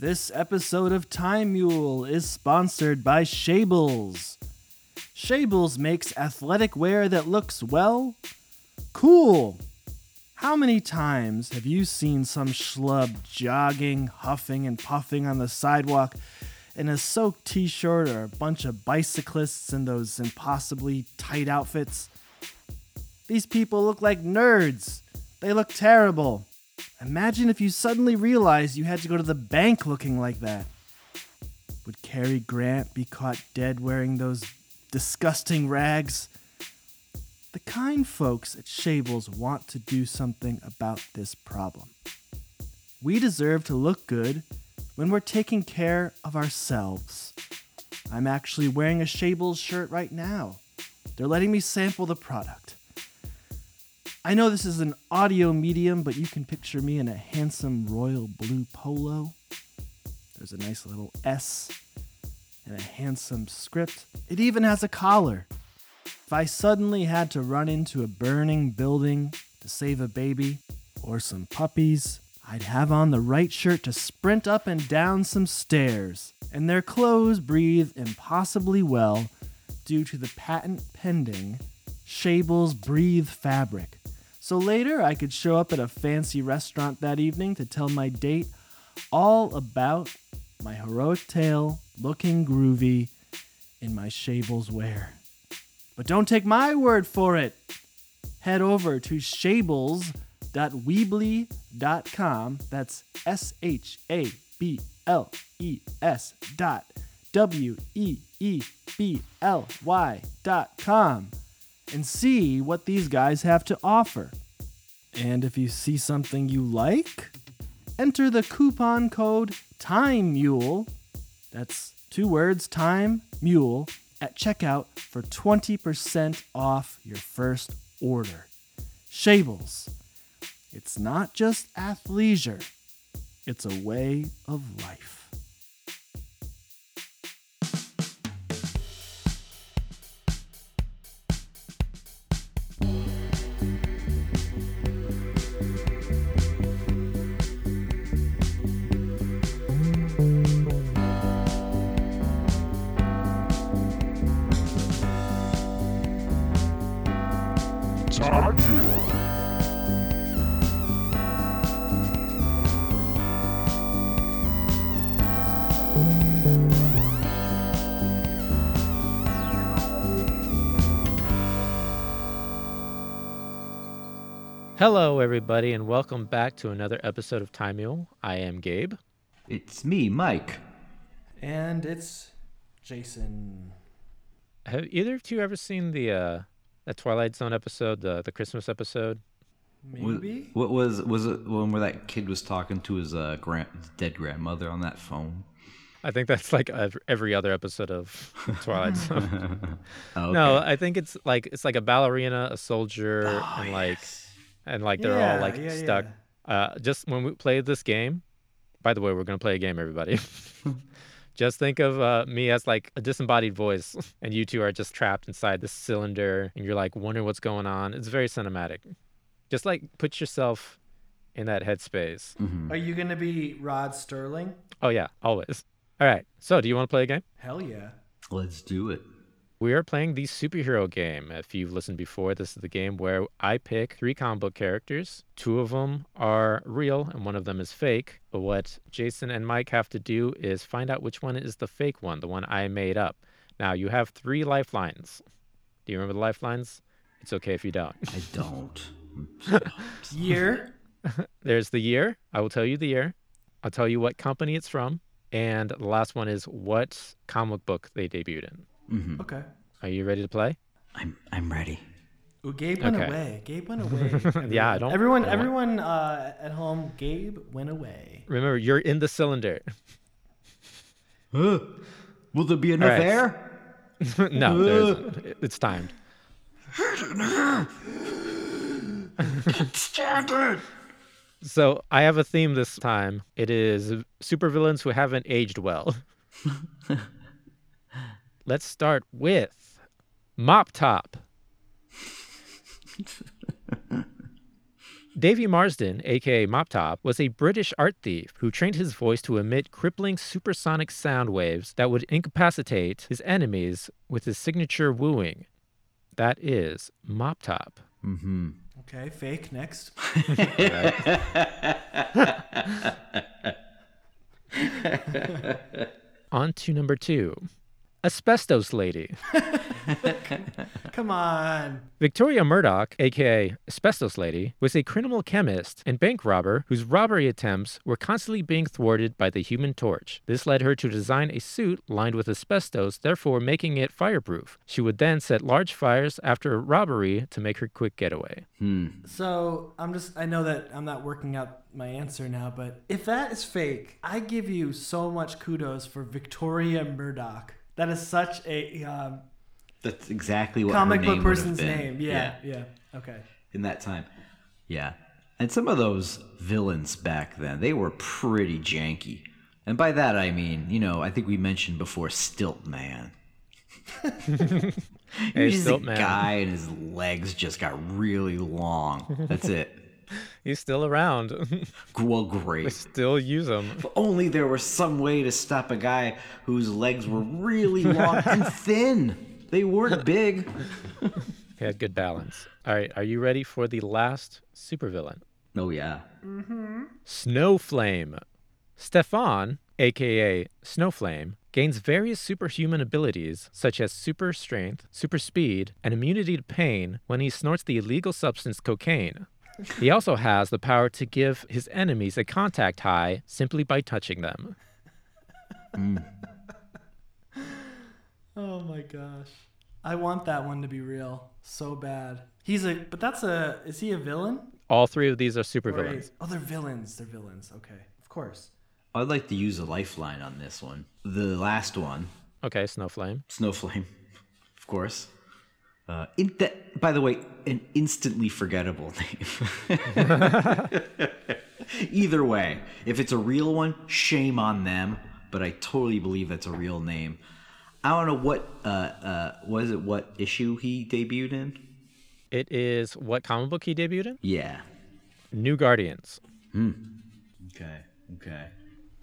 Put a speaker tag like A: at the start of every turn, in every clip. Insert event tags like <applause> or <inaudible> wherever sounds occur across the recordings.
A: This episode of Time Mule is sponsored by Shables. Shables makes athletic wear that looks, well, cool. How many times have you seen some schlub jogging, huffing, and puffing on the sidewalk in a soaked t shirt or a bunch of bicyclists in those impossibly tight outfits? These people look like nerds. They look terrible. Imagine if you suddenly realized you had to go to the bank looking like that. Would Cary Grant be caught dead wearing those disgusting rags? The kind folks at Shables want to do something about this problem. We deserve to look good when we're taking care of ourselves. I'm actually wearing a Shables shirt right now. They're letting me sample the product. I know this is an audio medium, but you can picture me in a handsome royal blue polo. There's a nice little S and a handsome script. It even has a collar. If I suddenly had to run into a burning building to save a baby or some puppies, I'd have on the right shirt to sprint up and down some stairs. And their clothes breathe impossibly well due to the patent pending Shables Breathe fabric. So later, I could show up at a fancy restaurant that evening to tell my date all about my heroic tale looking groovy in my Shables wear. But don't take my word for it. Head over to shables.weebly.com. That's S H A B L E S dot W E E B L Y dot com and see what these guys have to offer. And if you see something you like, enter the coupon code TIMEMULE, that's two words, Time Mule, at checkout for 20% off your first order. Shables. It's not just athleisure, it's a way of life.
B: Hello, everybody, and welcome back to another episode of Time Mule. I am Gabe.
C: It's me, Mike.
A: And it's Jason.
B: Have either of you ever seen the uh, that Twilight Zone episode, the the Christmas episode?
A: Maybe.
C: What was was it one where that kid was talking to his uh grand his dead grandmother on that phone?
B: I think that's like every other episode of <laughs> Twilight Zone. <laughs>
C: Oh, okay.
B: No, I think it's like it's like a ballerina, a soldier,
C: Oh,
B: and like
C: yes.
B: And like they're
A: Yeah,
B: all like
A: yeah,
B: stuck. Uh, just when we play this game. By the way, we're gonna play a game, everybody. <laughs> just think of uh, me as like a disembodied voice, <laughs> and you two are just trapped inside this cylinder, and you're like wondering what's going on. It's very cinematic. Just like put yourself in that headspace.
C: Mhm.
A: Are you going to be Rod Serling?
B: Oh yeah, always. All right. So, do you want to play a game?
A: Hell yeah.
C: Let's do it.
B: We are playing the superhero game. If you've listened before, this is the game where I pick three comic book characters. Two of them are real and one of them is fake. But what Jason and Mike have to do is find out which one is the fake one, the one I made up. Now, you have three lifelines. Do you remember the lifelines? It's okay if you don't.
C: I don't. <laughs>
A: Year? <laughs>
B: There's the year. I will tell you the year. I'll tell you what company it's from. And the last one is what comic book they debuted in.
C: Mhm.
A: Okay.
B: Are you ready to play?
C: I'm I'm ready.
A: Ooh, Gabe went
B: Okay.
A: away. Gabe went <laughs> away.
B: Yeah, I don't-
A: Everyone,
B: I don't
A: everyone uh, at home, Gabe went away.
B: Remember, you're in the cylinder.
C: Huh? Will there be enough
B: right.
C: air? <laughs>
B: no, there isn't. It's timed.
C: Standard. <laughs>
B: So I have a theme this time. It is supervillains who haven't aged well. Let's start with Mop Top. <laughs> Davy Marsden, aka Mop Top, was a British art thief who trained his voice to emit crippling supersonic sound waves that would incapacitate his enemies with his signature wooing. That is Mop Top.
C: Mm-hmm.
A: Okay, fake. Next. <laughs>
B: On to number two. Asbestos Lady. <laughs> <laughs>
A: Come on.
B: Victoria Murdoch, aka Asbestos Lady, was a criminal chemist and bank robber whose robbery attempts were constantly being thwarted by the human torch. This led her to design a suit lined with asbestos, therefore making it fireproof. She would then set large fires after a robbery to make her quick getaway.
C: Hmm.
A: So I'm just, I know that I'm not working out my answer now, but if that is fake, I give you so much kudos for Victoria Murdoch. That is such a um,
C: That's exactly what
A: comic
C: her
A: book
C: person's would have been.
A: name. Yeah, yeah, Okay.
C: in that time. Yeah. And some of those villains back then, they were pretty janky. And by that I mean, you know, I think we mentioned before Stilt Man. <laughs>
B: Hey,
C: He's
B: Stilt
C: a
B: Man.
C: guy and his legs just got really long. That's it. <laughs>
B: He's still around. <laughs>
C: Well,
B: they
C: great.
B: still use him.
C: If only there was some way to stop a guy whose legs were really long and thin. They weren't <laughs> big.
B: He had good balance. All right, are you ready for the last supervillain?
C: Oh yeah. Mm-hmm.
B: Snowflame. Stefan, aka Snowflame, gains various superhuman abilities such as super strength, super speed, and immunity to pain when he snorts the illegal substance cocaine. He also has the power to give his enemies a contact high simply by touching them. <laughs> Mm.
A: Oh my gosh. I want that one to be real so bad. He's a, but that's a, is he a villain?
B: All three of these are
A: Or
B: supervillains.
A: is- Oh, they're villains. They're villains. Okay, of course.
C: I'd like to use a lifeline on this one. The last one,
B: Okay, Snowflame.
C: Snowflame, <laughs> of course. Uh, in that, by the way, an instantly forgettable <laughs> name. <laughs> Either way, if it's a real one, shame on them. But I totally believe that's a real name. I don't know what uh, uh, was it. What issue he debuted in?
B: It is what comic book he debuted in?
C: Yeah.
B: New Guardians.
C: Okay. Okay.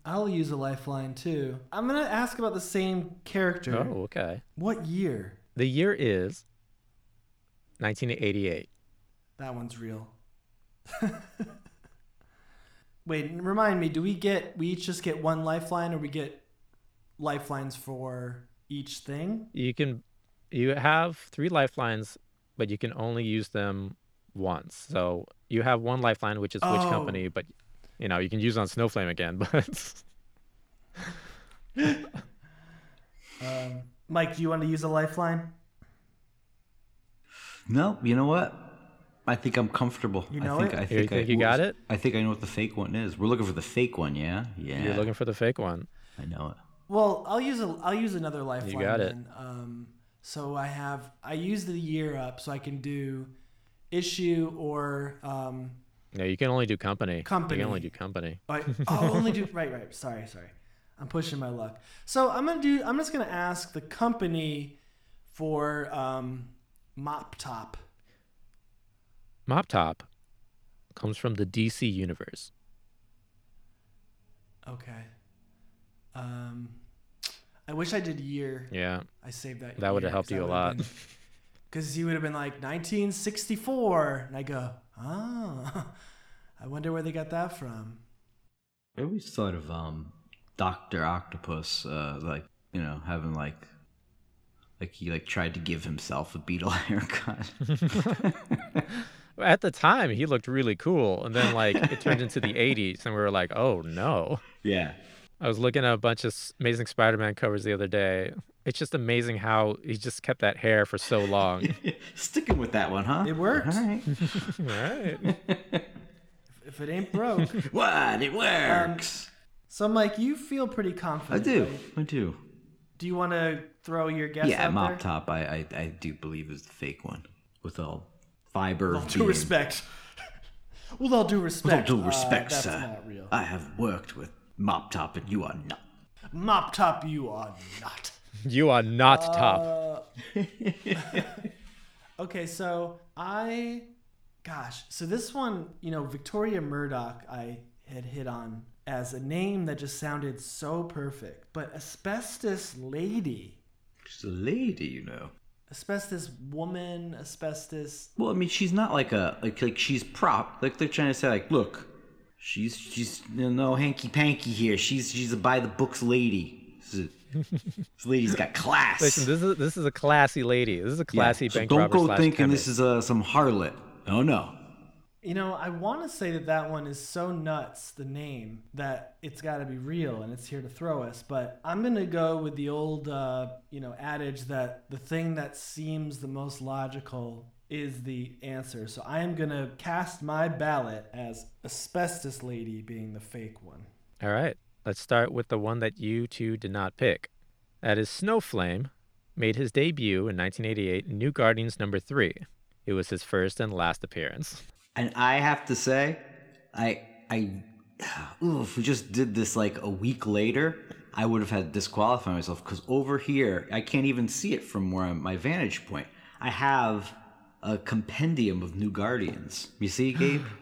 A: I'll use a lifeline too. I'm gonna ask about the same character.
B: Oh, okay.
A: What year?
B: The year is 1988.
A: That one's real. <laughs> Wait, remind me. Do we get? We each just get one lifeline, or we get lifelines for each thing?
B: You can you have three lifelines, but you can only use them once. So you have one lifeline, which is which
A: Oh.
B: company, but you know you can use on Snowflame again. <laughs> But
A: Um, Mike, do you want to use a lifeline?
C: No, you know what? I think I'm comfortable.
A: You know
C: I think
A: it?
C: I
B: You
C: think,
B: think
C: I,
B: you got it?
C: I think I know what the fake one is. We're looking for the fake one, yeah? Yeah.
B: you're looking for the fake one.
C: I know it.
A: Well, I'll use a. I'll use another lifeline.
B: You got it.
A: then. Um, so I have. I use the year up, so I can do issue or um,
B: No, you can only do company.
A: Company.
B: You can only do company.
A: I, oh, only do <laughs> right, right. Sorry, sorry. I'm pushing my luck. So I'm gonna do. I'm just gonna ask the company for um, Mop Top.
B: Mop Top comes from the DC universe.
A: Okay. Um, I wish I did year.
B: Yeah,
A: I saved that.
B: That would've helped you a lot.
A: Because he would have been like 1964, and I go, oh, <laughs> I wonder where they got that from.
C: I always thought of um Doctor Octopus, uh, like you know, having like like he like tried to give himself a beetle <laughs> haircut. <laughs>
B: at the time he looked really cool, and then like it turned into the 80s, and we were like, oh no.
C: yeah.
B: I was looking at a bunch of Amazing Spider-Man covers the other day. It's just amazing how he just kept that hair for so long. <laughs>
C: Sticking with that one, huh?
A: It worked.
C: All right. <laughs>
B: right.
A: If it ain't broke. <laughs>
C: what? It works.
A: so, Mike, you feel pretty confident.
C: I do.
A: right?
C: I do.
A: Do you want to throw your guess
C: yeah,
A: out
C: Mop
A: there?
C: Top. I, I I do believe is the fake one with all fiber.
A: With all due
C: being-
A: respect. With all due
C: With all
A: respect.
C: due
A: uh,
C: respect,
A: that's
C: sir.
A: not real.
C: I have worked with Mop Top, and you are not.
A: Mop Top, you are not.
B: You are not top.
A: Uh, <laughs> okay, so I Gosh, so this one, you know, Victoria Murdoch, I had hit on as a name that just sounded so perfect. But asbestos lady,
C: She's a lady, you know.
A: asbestos woman, asbestos.
C: Well, I mean, she's not like a like like she's prop. Like they're trying to say, like, look, she's she's you know, no hanky panky here. She's she's a by the books lady. This, is- <laughs> this lady's got class.
B: Listen, this is this is a classy lady. This is a
C: Yeah,
B: classy
C: so
B: bank
C: don't
B: robber
C: go
B: slash
C: thinking this is uh, some harlot. Oh no.
A: You know, I want to say that that one is so nuts, the name, that it's got to be real and it's here to throw us. But I'm going to go with the old, uh, you know, adage that the thing that seems the most logical is the answer. So I am going to cast my ballot as asbestos lady being the fake one.
B: All right, let's start with the one that you two did not pick. That is Snowflame, made his debut in 1988 in New Guardians number three. It was his first and last appearance.
C: And I have to say, I I <sighs> ooh, if we just did this like a week later, I would have had to disqualify myself because over here I can't even see it from where I'm, my vantage point. I have a compendium of new guardians. You see, Gabe? <gasps>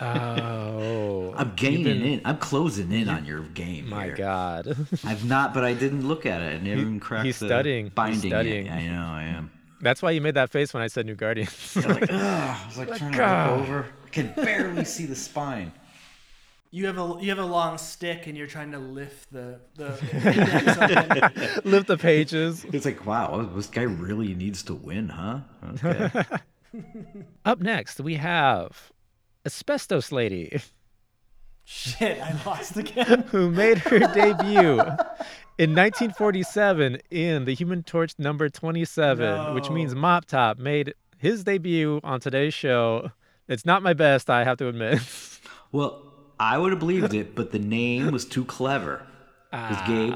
B: Oh,
C: I'm gaining in. I'm closing in on your game.
B: my
C: here.
B: God. <laughs>
C: I've not, but I didn't look at it. I never even cracked
B: he's
C: the
B: studying.
C: Binding. yet.
B: studying.
C: I know. I am.
B: That's why you made that face when I said New Guardians.
C: I was like, <laughs> ugh. I was like trying to
B: God.
C: look over. I can barely see the spine.
A: You have a you have a long stick and you're trying to lift the the index <laughs>
B: Lift the pages.
C: It's like, wow, this guy really needs to win, huh? Okay. <laughs>
B: Up next, we have Asbestos Lady,
A: Shit, I lost again. <laughs>
B: who made her debut in 1947 in The Human Torch number 27, which means Mop Top made his debut on today's show. It's not my best, I have to admit.
C: well, I would have believed it, but the name was too clever. Because Gabe,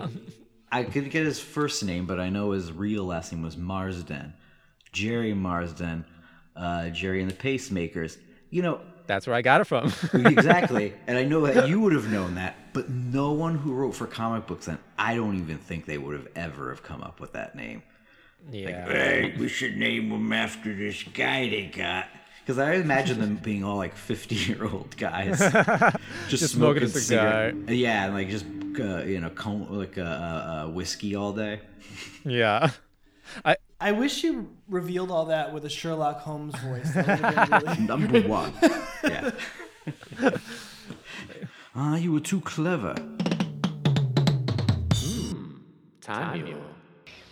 C: I could get his first name, but I know his real last name was Marsden. Gerry Marsden, uh, Gerry and the Pacemakers. You know,
B: That's where I got it from. <laughs>
C: exactly. and I know that you would have known that, but no one who wrote for comic books then, I don't even think they would have ever have come up with that name.
B: yeah.
C: Hey, we should name them after this guy they got. Because I imagine them being all like 50 year old guys. <laughs> Just,
B: Just smoking a
C: cigarette-
B: cigar.
C: Yeah, and like just, uh, you know, con- like a uh, uh, whiskey all day.
B: Yeah. I
A: I wish you revealed all that with a Sherlock Holmes voice. That would have been really- <laughs>
C: Number one. yeah. <laughs> Ah, you were too clever.
B: time mule.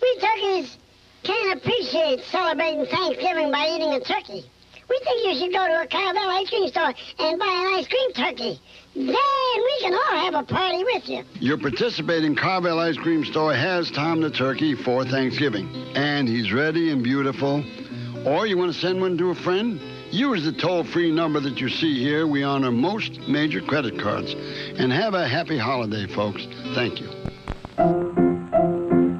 D: We turkeys can't appreciate celebrating Thanksgiving by eating a turkey. We think you should go to a Carvel ice cream store and buy an ice cream turkey. Then we can all have a party with you.
E: Your participating Carvel Ice Cream Store has Tom the Turkey for Thanksgiving. And he's ready and beautiful. Or you want to send one to a friend? Use the toll-free number that you see here. We honor most major credit cards. And have a happy holiday, folks. Thank you.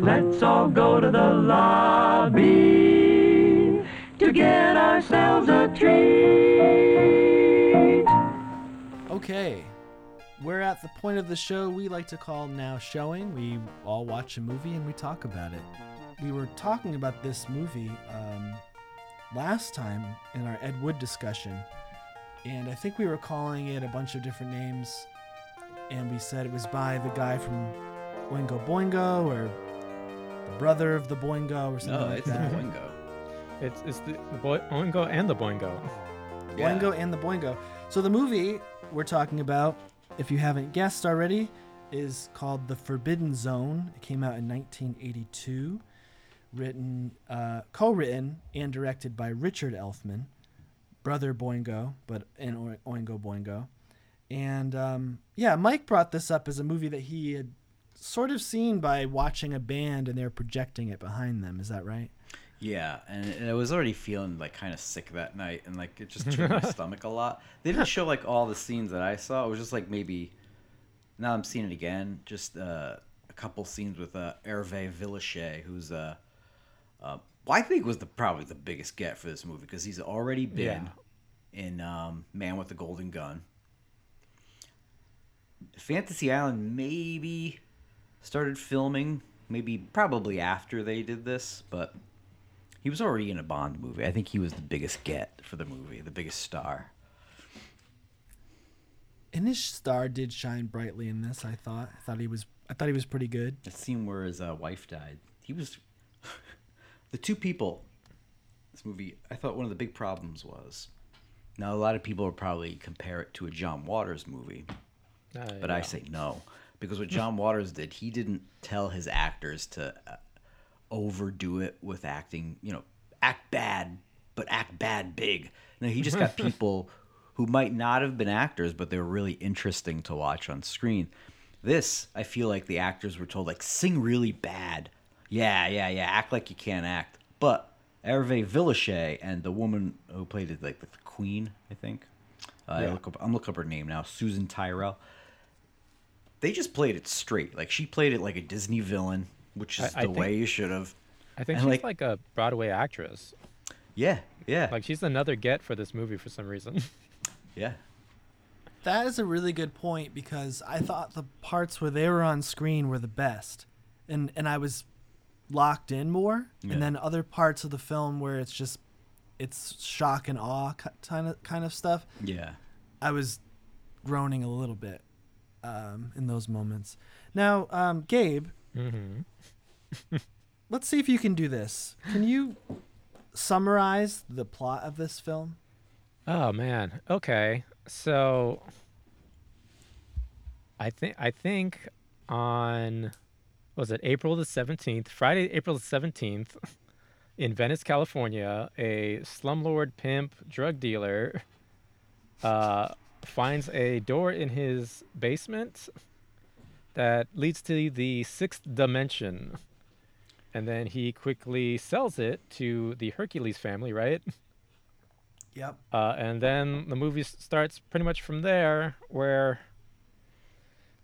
F: Let's all go to the lobby to get ourselves a treat.
A: Okay. We're at the point of the show we like to call now showing. We all watch a movie and we talk about it. We were talking about this movie um, last time in our Ed Wood discussion, and I think we were calling it a bunch of different names. And we said it was by the guy from Oingo Boingo or brother of the Boingo or something
C: No,
A: like
C: it's the. Boingo. <laughs>
B: It's it's the, the boy Oingo and the Boingo.
C: Yeah.
A: Boingo and the Boingo. So the movie we're talking about, if you haven't guessed already, is called The Forbidden Zone. It came out in 1982, written, uh, co-written and directed by Richard Elfman, brother Boingo, but in Oingo Boingo. And um, yeah, Mike brought this up as a movie that he had sort of seen by watching a band and they're projecting it behind them. Is that right?
C: Yeah, and, and I was already feeling like kind of sick that night, and like it just <laughs> turned my stomach a lot. They didn't show like all the scenes that I saw. It was just like maybe. Now I'm seeing it again. Just uh, a couple scenes with uh, Hervé Villechaize, who's uh, uh, well, I think was the probably the biggest get for this movie because he's already been in um, Man with the Golden Gun. Fantasy Island maybe started filming, maybe probably after they did this, but he was already in a Bond movie. I think he was the biggest get for the movie, the biggest star.
A: And his star did shine brightly in this. I thought. I thought he was. I thought he was pretty good.
C: The scene where his uh, wife died. He was <laughs> the two people. This movie, I thought one of the big problems was. Now a lot of people would probably compare it to a John Waters movie,
B: Uh,
C: but I say no because what John Waters did, he didn't tell his actors to uh, overdo it with acting. You know, act bad, but act bad big. No, he just got <laughs> people who might not have been actors, but they were really interesting to watch on screen. This, I feel like the actors were told like sing really bad. Yeah, yeah, yeah. Act like you can't act. But Hervé Villechaize and the woman who played it, like the queen, I think. Uh, I look up, I'm looking up her name now, Susan Tyrrell. They just played it straight. Like she played it like a Disney villain, which is
B: I- I
C: the
B: think-
C: way you should have.
B: I think
C: and,
B: she's
C: like-
B: like, a Broadway actress.
C: Yeah, yeah,
B: Like she's another get for this movie for some reason. <laughs>
C: yeah.
A: That is a really good point because I thought the parts where they were on screen were the best, and and I was locked in more.
C: Yeah.
A: And then other parts of the film where it's just it's shock and awe kind of kind of stuff.
C: Yeah.
A: I was groaning a little bit um, in those moments. Now, um, Gabe,
B: hmm <laughs>
A: let's see if you can do this. Can you summarize the plot of this film?
B: Oh man. Okay. So I think I think on was it April the 17th, Friday, April the 17th <laughs> in Venice, California, a slumlord pimp drug dealer uh, finds a door in his basement that leads to the sixth dimension. And then he quickly sells it to the Hercules family, right?
A: Yep.
B: Uh, and then the movie starts pretty much from there, where,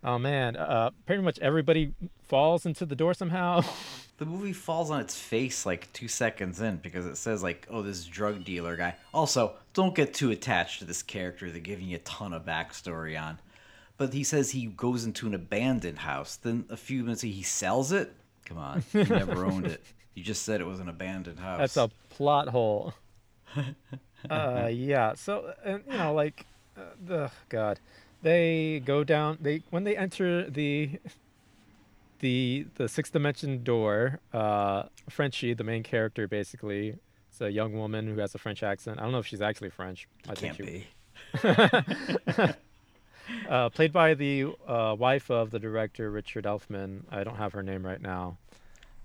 B: oh man, uh, pretty much everybody falls into the door somehow. <laughs>
C: The movie falls on its face like two seconds in because it says like, "Oh, this drug dealer guy." Also, don't get too attached to this character. They're giving you a ton of backstory on, but he says he goes into an abandoned house. Then a few minutes he sells it. Come on, you never <laughs> owned it. You just said it was an abandoned house.
B: That's a plot hole. <laughs> uh, yeah. So, and you know, like, uh, the God, they go down. They when they enter the the the sixth dimension door. Uh, Frenchie, the main character, basically, it's a young woman who has a French accent. I don't know if she's actually French. I
C: can't
B: think she,
C: be. <laughs>
B: uh, played by the uh, wife of the director Richard Elfman. I don't have her name right now.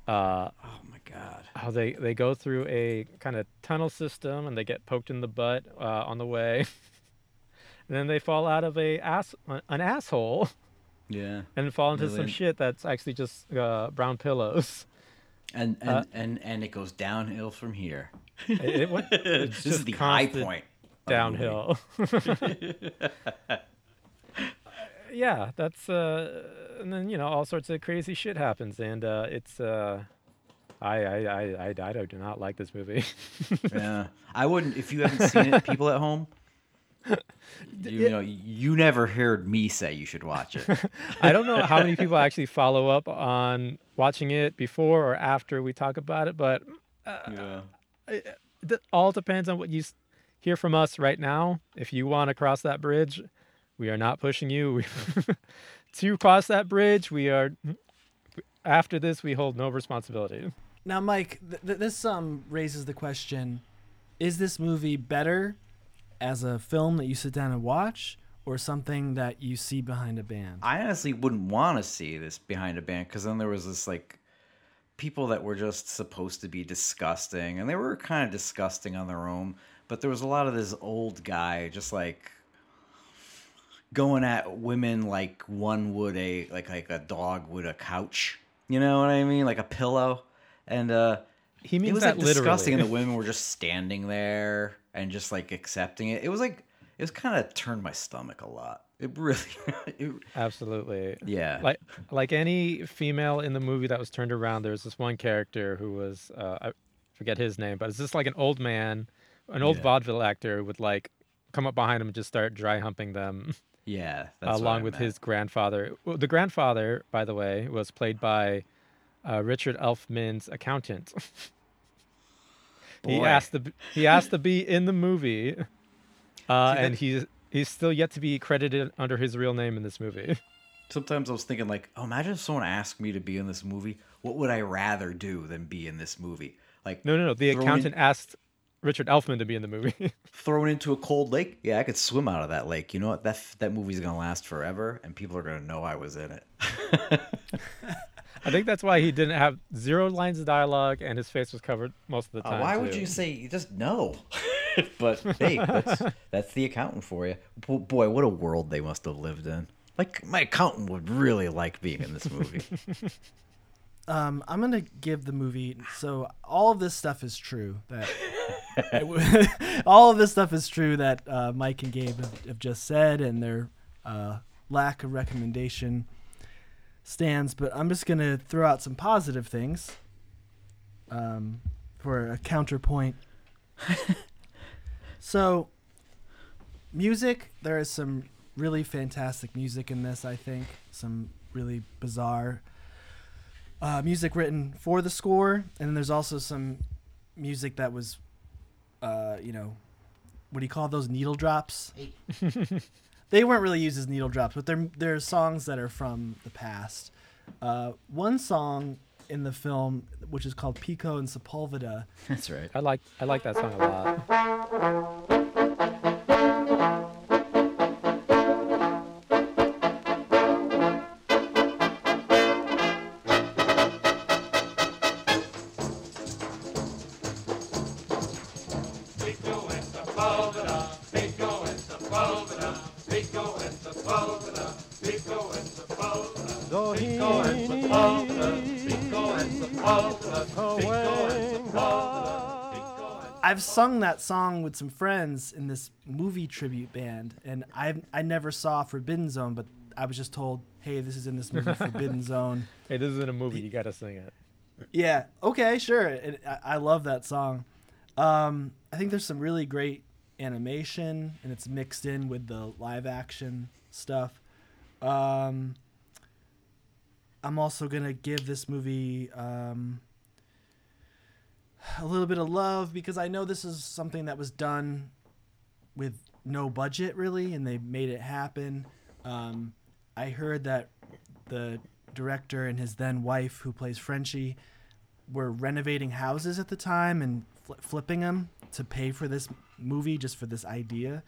B: Uh,
C: Oh my god.
B: how they they go through a kind of tunnel system and they get poked in the butt uh, on the way, <laughs> and then they fall out of a ass an asshole <laughs>
C: Yeah.
B: and fall into some shit that's actually just uh, brown pillows.
C: And and,
B: Uh,
C: and and it goes downhill from here.
B: It, it went, <laughs> it's
C: this is the high point. of the movie.
B: downhill. <laughs> <laughs> yeah, that's uh, and then you know all sorts of crazy shit happens, and uh, it's uh, I, I I I I do not like this movie.
C: Yeah, I wouldn't if you haven't seen it. People at home, <laughs> you know, you never heard me say you should watch it. <laughs>
B: I don't know how many people actually follow up on watching it before or after we talk about it, but
C: Yeah.
B: it all depends on what you hear from us right now. If you want to cross that bridge, we are not pushing you. <laughs> To cross that bridge, we are. After this, we hold no responsibility.
A: Now, Mike, th- th- this um raises the question: Is this movie better as a film that you sit down and watch, or something that you see behind a band?
C: I honestly wouldn't want to see this behind a band because then there was this like people that were just supposed to be disgusting, and they were kind of disgusting on their own. But there was a lot of this old guy just like going at women like one would a like like a dog would a couch. You know what I mean? Like a pillow. And uh
B: he means
C: it was
B: that
C: like disgusting, and the women were just standing there and just like accepting it. It was like it was kind of turned my stomach a lot. It really, <laughs> it,
B: Absolutely.
C: yeah.
B: Like like any female in the movie that was turned around, there was this one character who was uh, I forget his name, but it's just like an old man, an old
C: Yeah.
B: vaudeville actor would like come up behind him and just start dry humping them,
C: yeah, <laughs> that's what
B: along with
C: meant.
B: his grandfather. Well, the grandfather, by the way, was played by uh, Richard Elfman's accountant. <laughs> he asked to he asked to be in the movie, uh, and he's he's still yet to be credited under his real name in this movie. <laughs>
C: Sometimes I was thinking like, oh, imagine if someone asked me to be in this movie. What would I rather do than be in this movie? Like,
B: No, no, no. The
C: Thrown in-
B: accountant asked Richard Elfman to be in the movie. <laughs>
C: thrown into a cold lake. Yeah, I could swim out of that lake. You know what? That that movie's gonna last forever, and people are gonna know I was in it. <laughs> <laughs>
B: I think that's why he didn't have zero lines of dialogue and his face was covered most of the
C: Uh,
B: time.
C: why would you say you just no? <laughs> but hey, that's <laughs> that's the accountant for you. Bo- Boy, what a world they must have lived in. Like my accountant would really like being in this movie.
A: Um, I'm gonna give the movie. So all of this stuff is true. That all of this stuff is true that uh, Mike and Gabe have, have just said, and their uh, lack of recommendation stands. But I'm just gonna throw out some positive things um, for a counterpoint. <laughs> so, music. There is some really fantastic music in this. I think some really bizarre uh, music written for the score, and then there's also some music that was, uh, you know, what do you call those needle drops? <laughs> they weren't really used as needle drops, but they're they're songs that are from the past. Uh, one song in the film, which is called Pico and Sepulveda, <laughs>
C: that's right.
B: I like I like that song a lot.
A: Sung that song with some friends in this movie tribute band, and I I never saw Forbidden Zone, but I was just told, hey, this is in this movie <laughs> Forbidden Zone.
B: Hey, this isn't a movie. You gotta sing it.
A: Yeah. Okay. Sure. It, I, I love that song. Um, I think there's some really great animation, and it's mixed in with the live action stuff. Um, I'm also gonna give this movie um, a little bit of love because I know this is something that was done with no budget really, and they made it happen. Um, I heard that the director and his then wife, who plays Frenchie, were renovating houses at the time and fl- flipping them to pay for this movie just for this idea.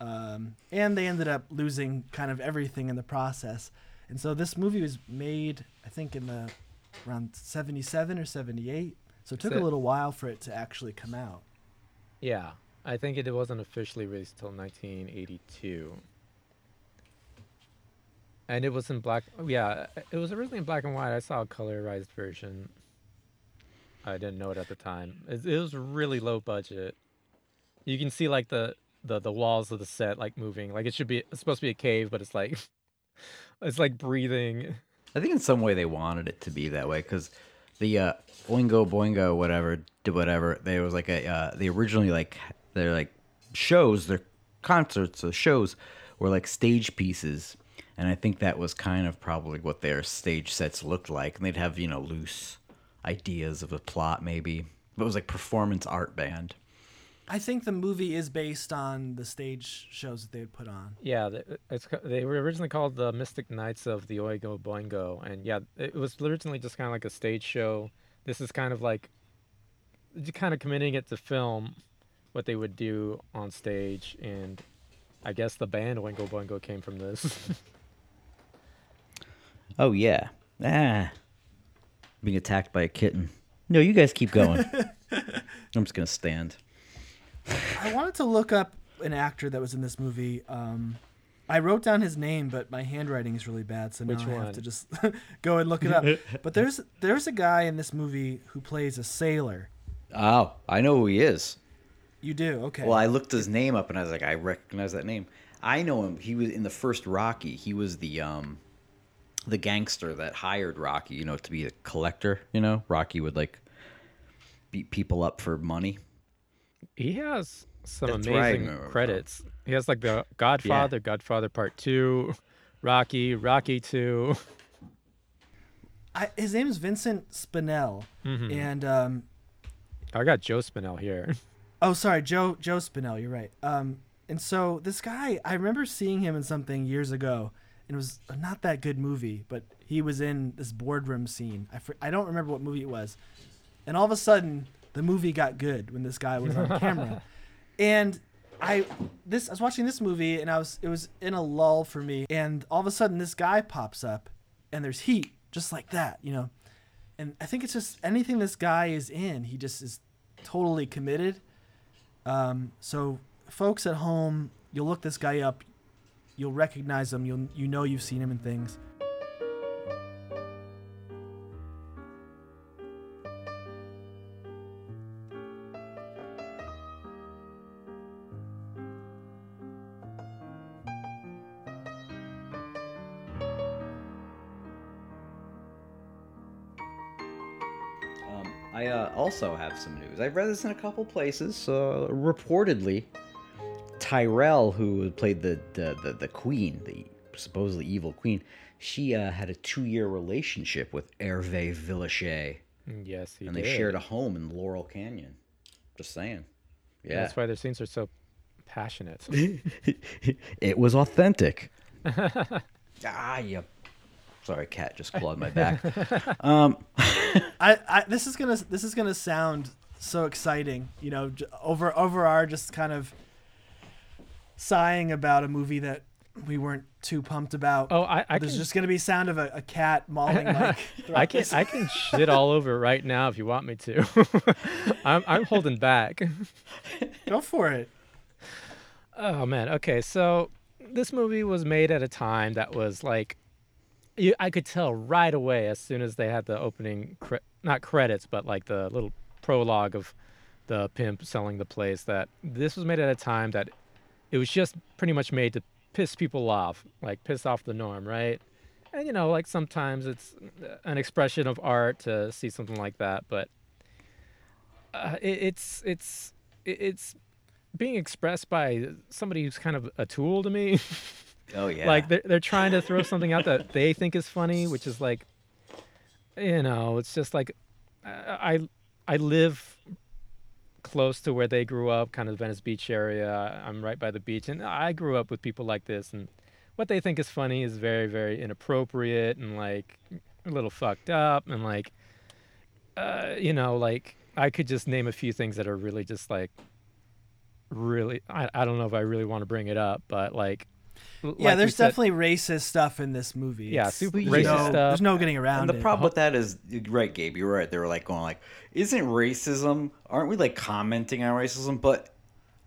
A: Um, and they ended up losing kind of everything in the process. And so this movie was made, I think, in the around 77 or 78. So it took a little while for it to actually come out.
B: Yeah, I think it wasn't officially released till 1982. And it was in black. oh, Yeah, it was originally in black and white. I saw a colorized version. I didn't know it at the time. It, it was really low budget. You can see like the, the the walls of the set like moving. Like it should be it's supposed to be a cave, but it's like <laughs> it's like breathing.
C: I think in some way they wanted it to be that way because the uh, Oingo Boingo whatever did whatever. There was like a uh, they originally like they're like shows, their concerts, or shows were like stage pieces, and I think that was kind of probably what their stage sets looked like. And they'd have you know loose ideas of a plot maybe, but it was like performance art band.
A: I think the movie is based on the stage shows that they had put on.
B: Yeah, it's they were originally called the Mystic Knights of the Oingo Boingo, and yeah, it was originally just kind of like a stage show. This is kind of like kind of committing it to film what they would do on stage, and I guess the band Oingo Boingo came from this. <laughs>
C: Oh yeah, ah, being attacked by a kitten. No, you guys keep going. <laughs> I'm just gonna stand.
A: I wanted to look up an actor that was in this movie. Um, I wrote down his name, but my handwriting is really bad, so now
B: Which
A: I have to just <laughs> go and look it up. <laughs> but there's there's a guy in this movie who plays a sailor.
C: Oh, I know who he is.
A: You do okay.
C: Well, I looked his name up and I was like, I recognize that name. I know him. He was in the first Rocky. He was the um, the gangster that hired Rocky. You know, to be a collector. You know, Rocky would like beat people up for money.
B: He has some
C: That's
B: amazing
C: remember from.
B: credits. He has like the Godfather, Godfather Part Two, Rocky, Rocky Two.
A: I, his name is Vincent Spinell,
B: Mm-hmm.
A: and um,
B: I got Joe Spinell here. <laughs>
A: oh, sorry, Joe Joe Spinell. You're right. Um, and so this guy, I remember seeing him in something years ago, and it was not that good movie, but he was in this boardroom scene. I fr- I don't remember what movie it was, and all of a sudden the movie got good when this guy was on <laughs> camera, and I this I was watching this movie and I was it was in a lull for me, and all of a sudden this guy pops up, and there's heat just like that, you know, and I think it's just anything this guy is in, he just is totally committed. Um, so folks at home, you'll look this guy up, you'll recognize him, you'll you know you've seen him in things.
C: Also have some news. I've read this in a couple places. Uh, reportedly, Tyrrell, who played the, the the the queen, the supposedly evil queen, she uh, had a two-year relationship with Hervé Villechaize,
B: yes, he
C: and
B: did.
C: they shared a home in Laurel Canyon. Just saying. Yeah,
B: That's why their scenes are so passionate. <laughs>
C: it was authentic. <laughs> ah, you. Sorry, cat just <laughs> clawed my back. <laughs> um,
A: I, <laughs> I this is gonna this is gonna sound so exciting, you know, j- over over our just kind of sighing about a movie that we weren't too pumped about.
B: Oh, I, I
A: There's
B: can
A: just gonna be sound of a, a cat mauling Mike.
B: I can
A: this.
B: I can shit all over right now if you want me to. I'm I'm holding back.
A: Go for it.
B: Oh man. Okay, so this movie was made at a time that was like, you, I could tell right away as soon as they had the opening, cre- not credits, but like the little prologue of the pimp selling the place that this was made at a time that it was just pretty much made to piss people off, like piss off the norm, right? And you know, like sometimes it's an expression of art to see something like that, but uh, it, it's it's it's being expressed by somebody who's kind of a tool to me. <laughs>
C: oh yeah.
B: like they're they're trying to throw something out that they think is funny, which is like, you know, it's just like, I I, live close to where they grew up, kind of Venice Beach area. I'm right by the beach, and I grew up with people like this, and what they think is funny is very very inappropriate and like a little fucked up, and like, uh, you know, like I could just name a few things that are really just like. Really, I, I don't know if I really want to bring it up, but like, l-
A: Yeah,
B: like we
A: there's
B: said-
A: definitely racist stuff in this movie.
B: Yeah,
A: It's-
B: super
A: there's
C: racist
A: no,
B: stuff.
A: There's no getting around
C: And the
A: it.
C: problem with that is, right, Gabe, you're right. They were like going like, "Isn't racism? Aren't we like commenting on racism?" But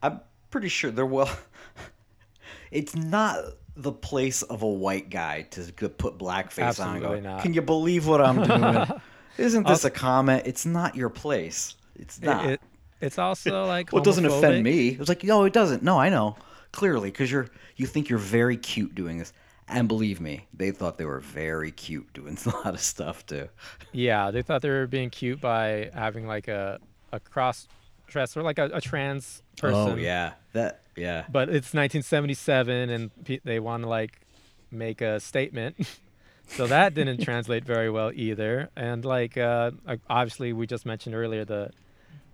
C: I'm pretty sure they're well. <laughs> it's not the place of a white guy to put blackface on. and
B: Absolutely
C: go,
B: not.
C: Can you believe what I'm doing? <laughs> Isn't this a comment? It's not your place. It's not.
B: it- it's also like
C: well, it doesn't offend me. It was like, no, it doesn't. No, I know clearly because you're you think you're very cute doing this, and believe me, they thought they were very cute doing <laughs> a lot of stuff too.
B: Yeah, they thought they were being cute by having like a a cross dress or like a, a trans person.
C: Oh yeah, that yeah.
B: But it's 1977, and pe- they want to like make a statement. <laughs> so that didn't <laughs> translate very well either. And like uh, obviously, we just mentioned earlier the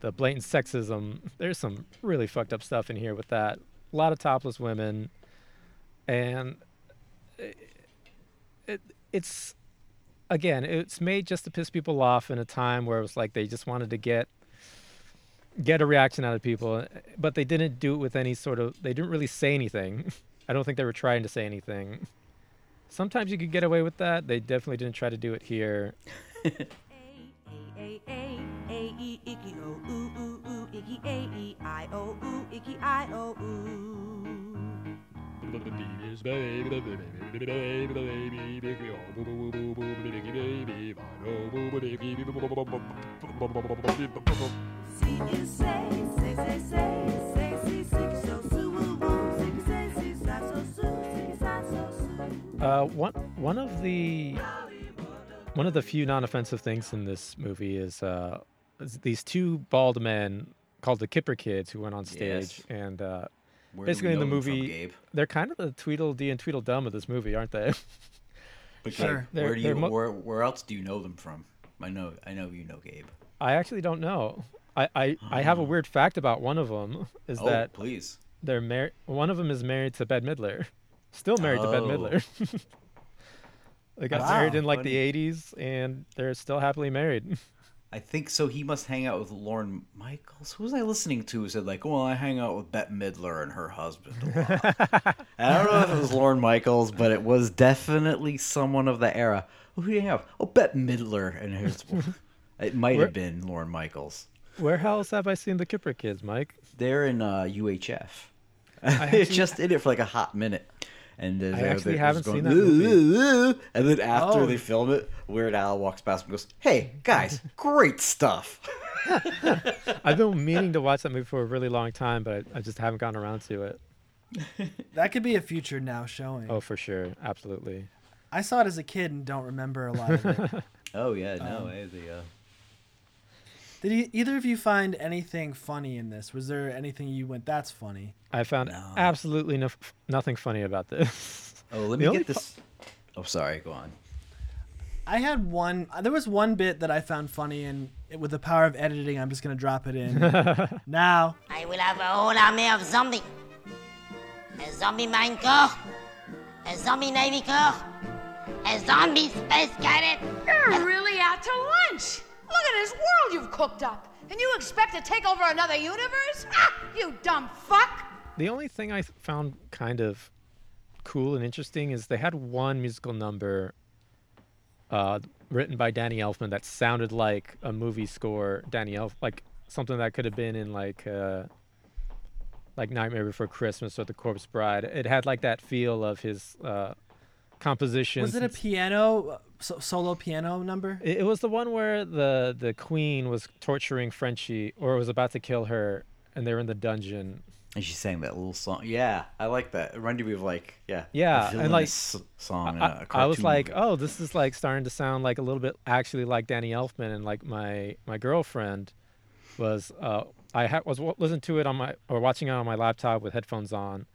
B: the blatant sexism. There's some really fucked up stuff in here with that. A lot of topless women, and it, it it's again it's made just to piss people off in a time where it was like they just wanted to get get a reaction out of people but they didn't do it with any sort of they didn't really say anything. <laughs> I don't think they were trying to say anything. Sometimes you could get away with that. They definitely didn't try to do it here Uh, one one of the one of the few non-offensive things in this movie is uh, is these two bald men called the Kipper Kids who went on stage
C: Yes.
B: and uh,
C: Where
B: basically in the
C: know them from,
B: movie
C: Gabe?
B: they're kind of the Tweedledee and Tweedledum of this movie, aren't they?
C: But
A: Sure.
C: Gabe, where do you
B: mo-
C: where where else do you know them from? I know I know you know Gabe.
B: I actually don't know. I, I, I have a ah. weird fact about one of them is
C: oh,
B: that
C: please.
B: they're married. One of them is married to Bette Midler, still married to Bette
C: Oh.
B: Midler. <laughs> they got married in like
C: funny.
B: the '80s, and they're still happily married. <laughs>
C: I think so. He must hang out with Lorne Michaels. Who was I listening to? Who said like, "Well, I hang out with Bette Midler and her husband." A lot. I don't know if it was Lorne Michaels, but it was definitely someone of the era. Who do you have? Oh, Bette Midler and his. <laughs> it might
B: Where-
C: have been Lorne Michaels.
B: Where else have I seen the Kipper Kids, Mike?
C: They're in uh, UHF. it's <laughs> just in it for like a hot minute. And uh, they're-
B: actually haven't
C: just
B: seen that movie.
C: And then after
A: Oh.
C: they film it, Weird Al walks past and goes, "Hey guys, <laughs> great stuff." <laughs>
B: I've been meaning to watch that movie for a really long time, but I, I just haven't gotten around to it. <laughs>
A: That could be a future now showing.
B: Oh, for sure, absolutely.
A: I saw it as a kid and don't remember a lot of it.
C: Oh yeah, no, eh, the, uh,
A: Did either of you find anything funny in this? Was there anything you went, that's funny?
B: I found
C: No.
B: absolutely no, nothing funny about this.
C: Oh, let me
B: only
C: get this. Oh, sorry. Go on.
A: I had one. Uh, there was one bit that I found funny, and it- with the power of editing, I'm just gonna drop it in <laughs> now.
G: I will have a whole army of zombies. A zombie Marine Corps, a zombie Navy Corps, a zombie Space Cadet.
H: You're really out to lunch. Look at this world you've cooked up. And you expect to take over another universe? Ah, you dumb fuck.
B: The only thing I found kind of cool and interesting is they had one musical number uh, written by Danny Elfman that sounded like a movie score. Danny Elf, like something that could have been in like uh, like Nightmare Before Christmas or The Corpse Bride. It had like that feel of his uh, composition.
A: Was it a piano, uh, so, solo piano number?
B: It, it was the one where the the queen was torturing Frenchie or was about to kill her, and they were in the dungeon.
C: And she sang that little song. Yeah, I like that. It reminded me of like, yeah,
B: Yeah,
C: a
B: and, like,
C: villainous song. in
B: I,
C: a
B: I was like,
C: movie.
B: oh, this is like starting to sound like a little bit actually like Danny Elfman, and like my my girlfriend was uh I ha- was wa- listening to it on my or watching it on my laptop with headphones on,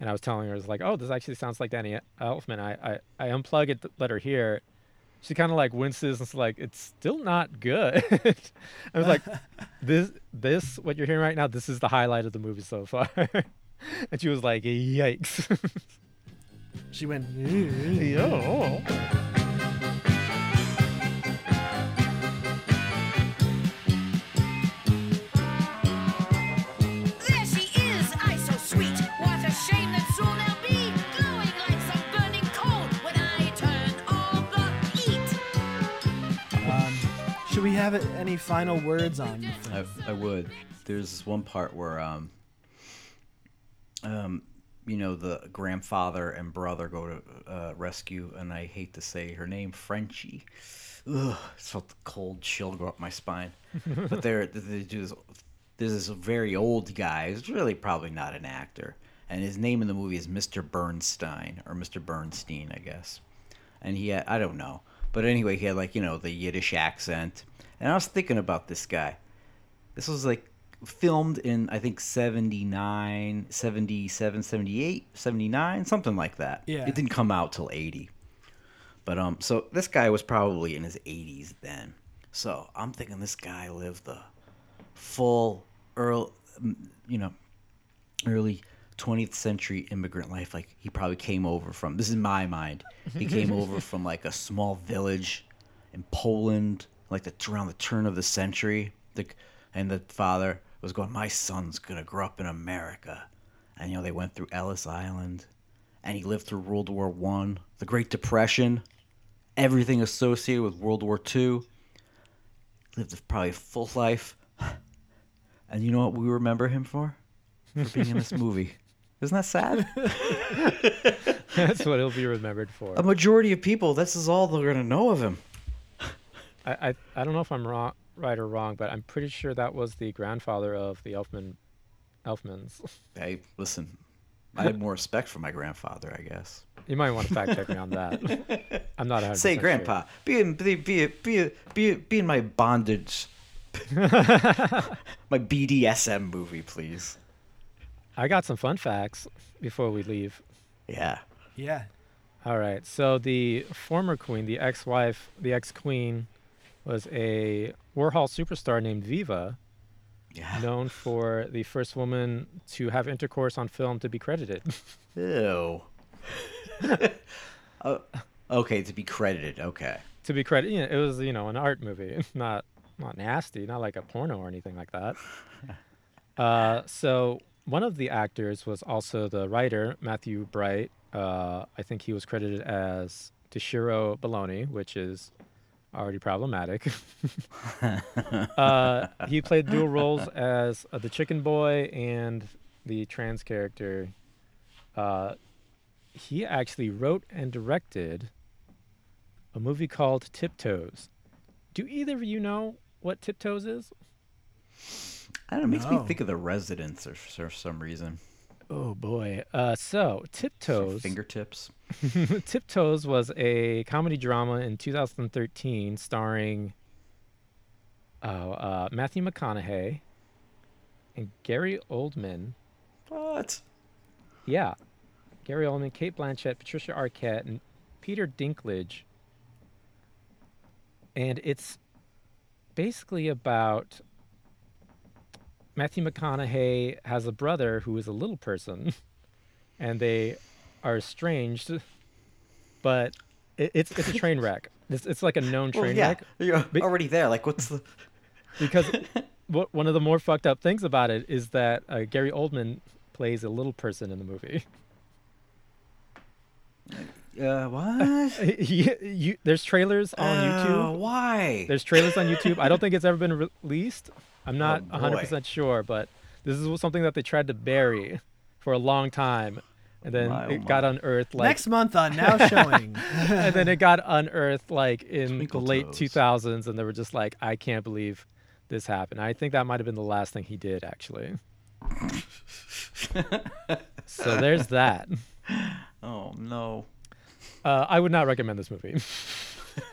B: and I was telling her, I was like, oh, this actually sounds like Danny Elfman. I I, I unplug it, to let her hear. She kind of like winces and it's like, it's still not good. <laughs> I was like, <laughs> this this what you're hearing right now, this is the highlight of the movie so far. <laughs> and she was like, yikes.
A: She went.
B: Yo.
A: Have any final words on
C: I. I would. There's this one part where, um, um, you know, the grandfather and brother go to uh, rescue, and I hate to say her name, Frenchie. Ugh, it's felt the cold chill go up my spine. <laughs> but they're they do this. There's this very old guy. He's really probably not an actor, and his name in the movie is Mr. Bernstein or Mr. Bernstein, I guess. And he had, I don't know, but anyway, he had like you know the Yiddish accent. And I was thinking about this guy. This was like filmed in I think 79, 77, 78, 79, something like that.
A: Yeah.
C: It didn't come out till 80. But um so this guy was probably in his 80s then. So I'm thinking this guy lived the full early you know early 20th century immigrant life like he probably came over from this is my mind. He came <laughs> over from like a small village in Poland like the around the turn of the century. The, and the father was going, "My son's gonna grow up in America," and you know they went through Ellis Island, and he lived through World War One, the Great Depression, everything associated with World War Two. Lived a probably a full life, <sighs> and you know what we remember him for? For being in this <laughs> movie. Isn't that sad? <laughs>
B: That's what he'll be remembered for.
C: A majority of people, this is all they're gonna know of him.
B: I, I I don't know if I'm wrong, right or wrong, but I'm pretty sure that was the grandfather of the Elfman, Elfmans. <laughs>
C: Hey, listen, I had more respect for my grandfather, I guess.
B: You might want to fact check me on that. <laughs> I'm not 100
C: Say, Grandpa, be in be be be be, be in my bondage, <laughs> my BDSM movie, please.
B: I got some fun facts before we leave.
C: Yeah.
A: Yeah.
B: All right. So the former queen, the ex-wife, the ex-queen, was a Warhol superstar named Viva,
C: Yeah.
B: known for the first woman to have intercourse on film to be credited. <laughs>
C: Ew. <laughs> oh, okay, to be credited. Okay.
B: to be credited, you know, it was you know an art movie, <laughs> not not nasty, not like a porno or anything like that. Uh, so one of the actors was also the writer, Matthew Bright. Uh, I think he was credited as Toshiro Baloney, which is already problematic. <laughs> uh, he played dual roles as uh, the chicken boy and the trans character. Uh, he actually wrote and directed a movie called Tiptoes. Do either of you know what Tiptoes is?
C: I don't know. It makes me think of the residents or for some reason.
B: Oh boy. Uh, so Tiptoes.
C: Fingertips. <laughs>
B: Tiptoes was a comedy drama in 2013 starring uh, uh, Matthew McConaughey and Gary Oldman.
C: What?
B: Yeah. Gary Oldman, Cate Blanchett, Patricia Arquette, and Peter Dinklage. And it's basically about Matthew McConaughey has a brother who is a little person, <laughs> and they are estranged, but it, it's it's a train wreck. It's, it's like a known train Well,
C: yeah,
B: wreck
C: you're already there. Like, what's the? <laughs>
B: because <laughs> what one of the more fucked up things about it is that uh, Gary Oldman plays a little person in the movie.
C: Uh, what?
B: you, you, there's trailers on
C: Uh,
B: YouTube.
C: why?
B: There's trailers on YouTube. I don't think it's ever been released. I'm not
C: Oh,
B: 100% sure, but this is something that they tried to bury for a long time. And then
C: My, oh
B: it got unearthed like
A: Next month on Now <laughs> Showing.
B: and then it got unearthed like in
C: Twinkle
B: the late
C: toes.
B: 2000s and they were just like I can't believe this happened. I think that might have been the last thing he did actually. <laughs> so there's that.
C: oh no.
B: Uh, I would not recommend this movie.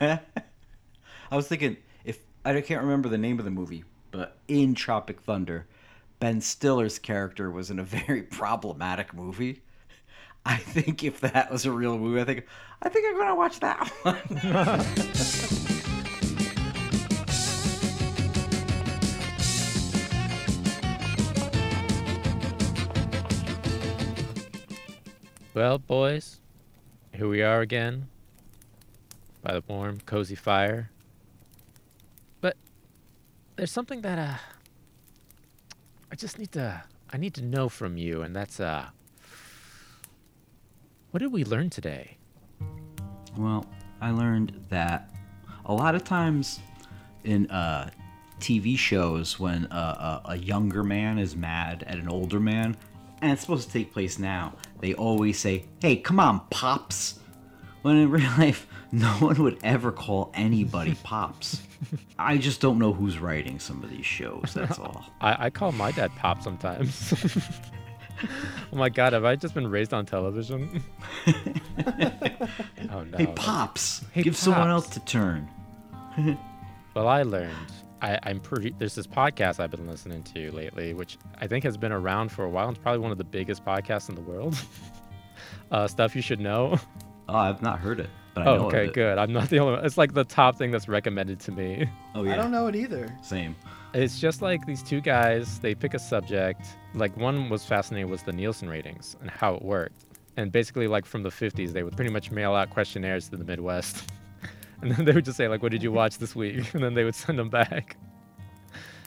B: <laughs>
C: I was thinking if I can't remember the name of the movie, but in Tropic Thunder, Ben Stiller's character was in a very <laughs> problematic movie. I think if that was a real movie, I think I think I'm gonna watch that <laughs> one.
B: Well, boys, here we are again by the warm, cozy fire. There's something that uh I just need to I need to know from you and that's uh what did we learn today?
C: Well, I learned that a lot of times in uh, TV shows, when uh, a, a younger man is mad at an older man, and it's supposed to take place now, they always say, "Hey, come on, pops." When in real life, <laughs> no one would ever call anybody <laughs> pops. I just don't know who's writing some of these shows. That's <laughs> all.
B: I, I call my dad Pop sometimes. oh my god, have I just been raised on television? oh no.
C: Hey, pops,
B: Hey,
C: give someone else to turn.
B: Well, I learned. I, I'm pretty. There's this podcast I've been listening to lately, which I think has been around for a while. It's probably one of the biggest podcasts in the world. uh, stuff you should know.
C: Oh, I've not heard it, but I
B: Oh,
C: know
B: okay,
C: it.
B: good. I'm not the only one. It's like the top thing that's recommended to me. <laughs>
C: Oh yeah,
A: I don't know it either.
C: same.
B: It's just like these two guys, they pick a subject. Like one was fascinated was the Nielsen ratings and how it worked. And basically like from the 50s, they would pretty much mail out questionnaires to the Midwest. <laughs> and then they would just say like, what did you watch this week? <laughs> And then they would send them back.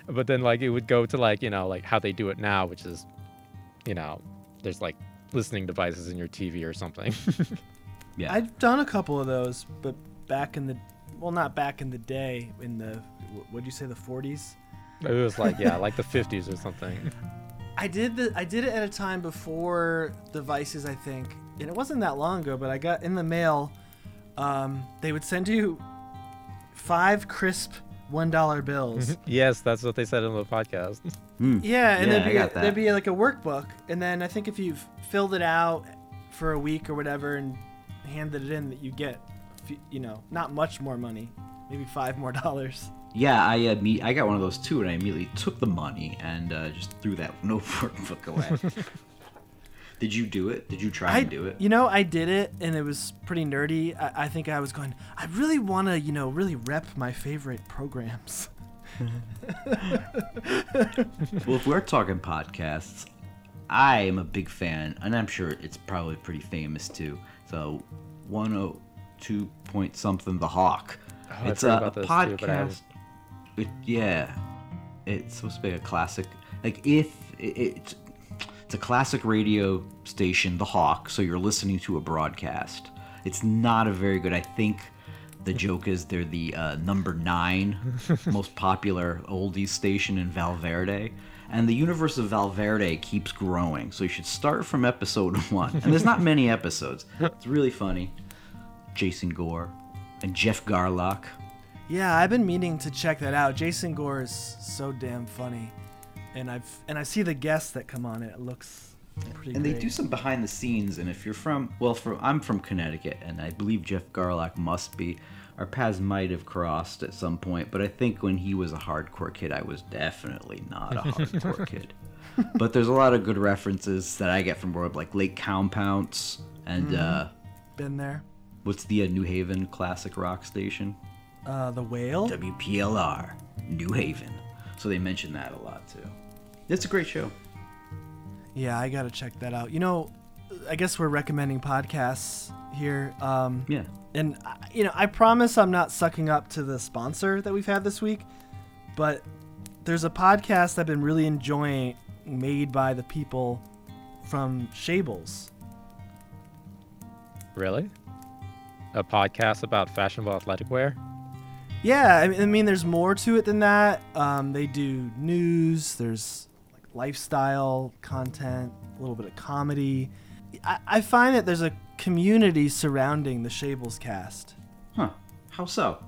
B: But then like it would go to like, you know, like how they do it now, which is, you know, there's like listening devices in your TV or something.
C: Yeah.
A: I've done a couple of those, but back in the, well, not back in the day, in the, what would you say, the 40s?
B: it was like, yeah, like the <laughs> 50s or something.
A: I did the I did it at a time before devices, I think, and it wasn't that long ago. But I got in the mail. Um, they would send you five crisp one dollar bills. <laughs>
B: yes, that's what they said in the podcast.
A: Yeah, and
C: Yeah,
A: there'd be
C: got
A: there'd be like a workbook, and then I think if you've filled it out for a week or whatever and handed it in, that you get, you know, not much more money, maybe five more <laughs> dollars.
C: Yeah, I uh, me- I got one of those too, and I immediately took the money and uh, just threw that <laughs> no workbook away. <laughs> Did you do it? Did you try
A: I
C: and do it?
A: You know, I did it, and it was pretty nerdy. I, I think I was going. I really want to, you know, really rep my favorite programs.
C: Well, if we're talking podcasts, I am a big fan, and I'm sure it's probably pretty famous too. So, 102 point something, The Hawk.
B: Oh,
C: it's a, a
B: those too, but I haven't-
C: podcast. It, yeah, it's supposed to be a classic. Like if it, it's it's a classic radio station, The Hawk. So you're listening to a broadcast. It's not a very good. I think the <laughs> joke is they're the uh, number nine <laughs> most popular oldies station in Valverde. And the universe of Valverde keeps growing, so you should start from episode <laughs> one. And there's not many episodes. It's really funny. Jason Gore and Jeff Garlock.
A: Yeah, I've been meaning to check that out. Jason Gore is so damn funny, and I've and I see the guests that come on it. It looks pretty.
C: and they do some behind the scenes and if you're from well from i'm from connecticut and i believe jeff garlock must be our paths might have crossed at some point but i think when he was a hardcore kid i was definitely not a hardcore <laughs> kid but there's a lot of good references that i get from where like Lake Compounce and uh
A: Been there.
C: what's the uh, new haven classic rock station
A: Uh, the whale.
C: wplr new haven so they mention that a lot too it's a great show
A: Yeah, I gotta check that out. You know, I guess we're recommending podcasts here. Um,
C: yeah
A: and you know, I promise I'm not sucking up to the sponsor that we've had this week, but there's a podcast I've been really enjoying, made by the people from Shables.
B: Really? A podcast about fashionable athletic wear?
A: Yeah, I mean, I mean, there's more to it than that. Um, they do news. There's like lifestyle content, a little bit of comedy. I, I find that there's a community surrounding the Shables cast.
C: huh how so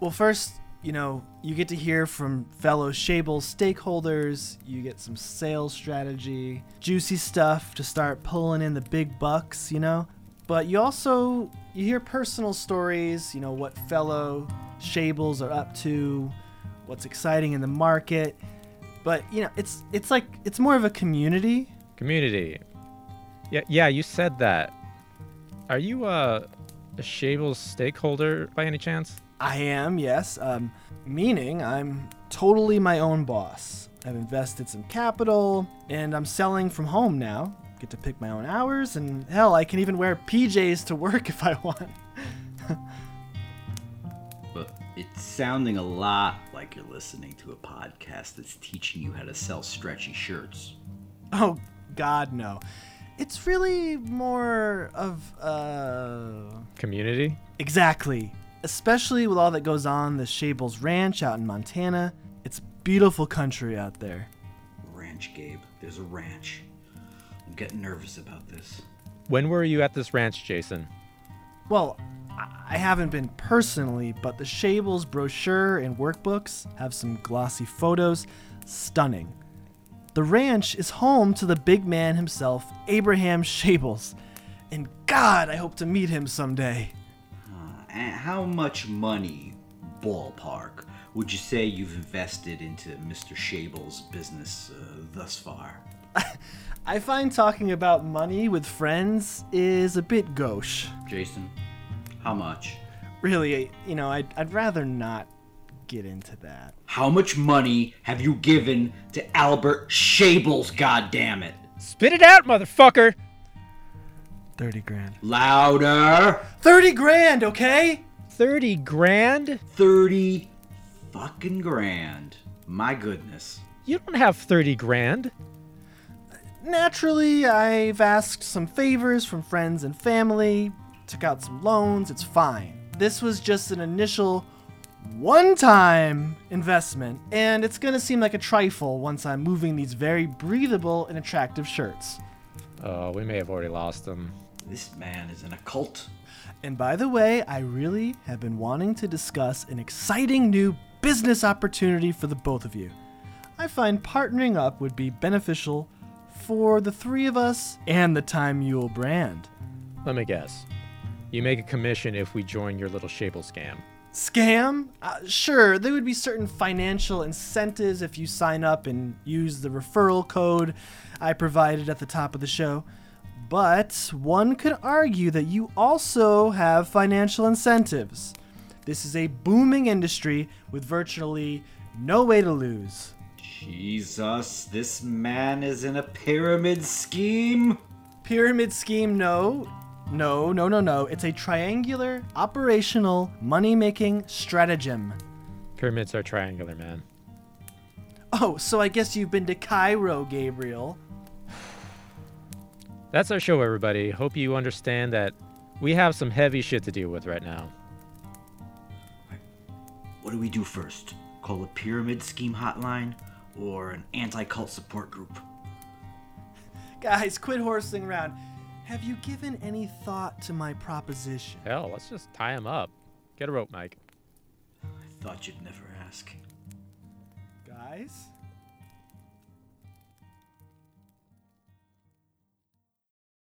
A: Well, first, you know, you get to hear from fellow Shables stakeholders. You get some sales strategy, juicy stuff to start pulling in the big bucks, you know. But you also you hear personal stories, you know, what fellow Shables are up to, what's exciting in the market. But, you know, it's it's like it's more of a community.
B: Community. Yeah, yeah, you said that. Are you uh, a Shables stakeholder by any chance?
A: I am, yes. Um, meaning I'm totally my own boss. I've invested some capital, and I'm selling from home now. Get to pick my own hours, and hell, I can even wear PJs to work <laughs> if I want.
C: But it's sounding a lot like you're listening to a podcast that's teaching you how to sell stretchy shirts.
A: Oh, God, no. It's really more of, uh.
B: Community?
A: Exactly. Especially with all that goes on the Shables Ranch out in Montana. It's beautiful country out there.
C: Ranch, Gabe. There's a ranch. I'm getting nervous about this.
B: When were you at this ranch, Jason?
A: Well, I I haven't been personally, but the Shables brochure and workbooks have some glossy photos. Stunning. The ranch is home to the big man himself, Abraham Shables. And God, I hope to meet him someday.
C: And how much money, ballpark, would you say you've invested into Mr. Shable's business uh, thus far? <laughs>
A: I find talking about money with friends is a bit gauche.
C: Jason, how much?
A: Really, you know, I'd, I'd rather not get into that.
C: How much money have you given to Albert Shables, goddammit?
B: Spit it out, motherfucker!
A: 30 grand.
C: Louder!
A: 30 grand, okay?
B: 30 grand?
C: 30 fucking grand. My goodness.
B: You don't have 30 grand.
A: Naturally, I've asked some favors from friends and family, took out some loans, it's fine. This was just an initial one time investment, and it's gonna seem like a trifle once I'm moving these very breathable and attractive shirts.
B: Oh, we may have already lost them.
C: This man is in a cult.
A: And by the way, I really have been wanting to discuss an exciting new business opportunity for the both of you. I find partnering up would be beneficial for the three of us and the Time Mule brand.
B: Let me guess. You make a commission if we join your little Shable scam.
A: Scam? Uh, sure, there would be certain financial incentives if you sign up and use the referral code I provided at the top of the show. But one could argue that you also have financial incentives. This is a booming industry with virtually no way to lose.
C: Jesus, this man is in a pyramid scheme.
A: Pyramid scheme, no. No, no, no, no. It's a triangular, operational, money making stratagem.
B: Pyramids are triangular, man.
A: Oh, so I guess you've been to Cairo, Gabriel. <sighs>
B: That's our show, everybody. Hope you understand that we have some heavy shit to deal with right now.
C: What do we do first? Call a pyramid scheme hotline or an anti cult support group?
A: Guys, quit horsing around. Have you given any thought to my proposition?
B: Hell, let's just tie him up. Get a rope, Mike.
C: I thought you'd never ask.
A: Guys?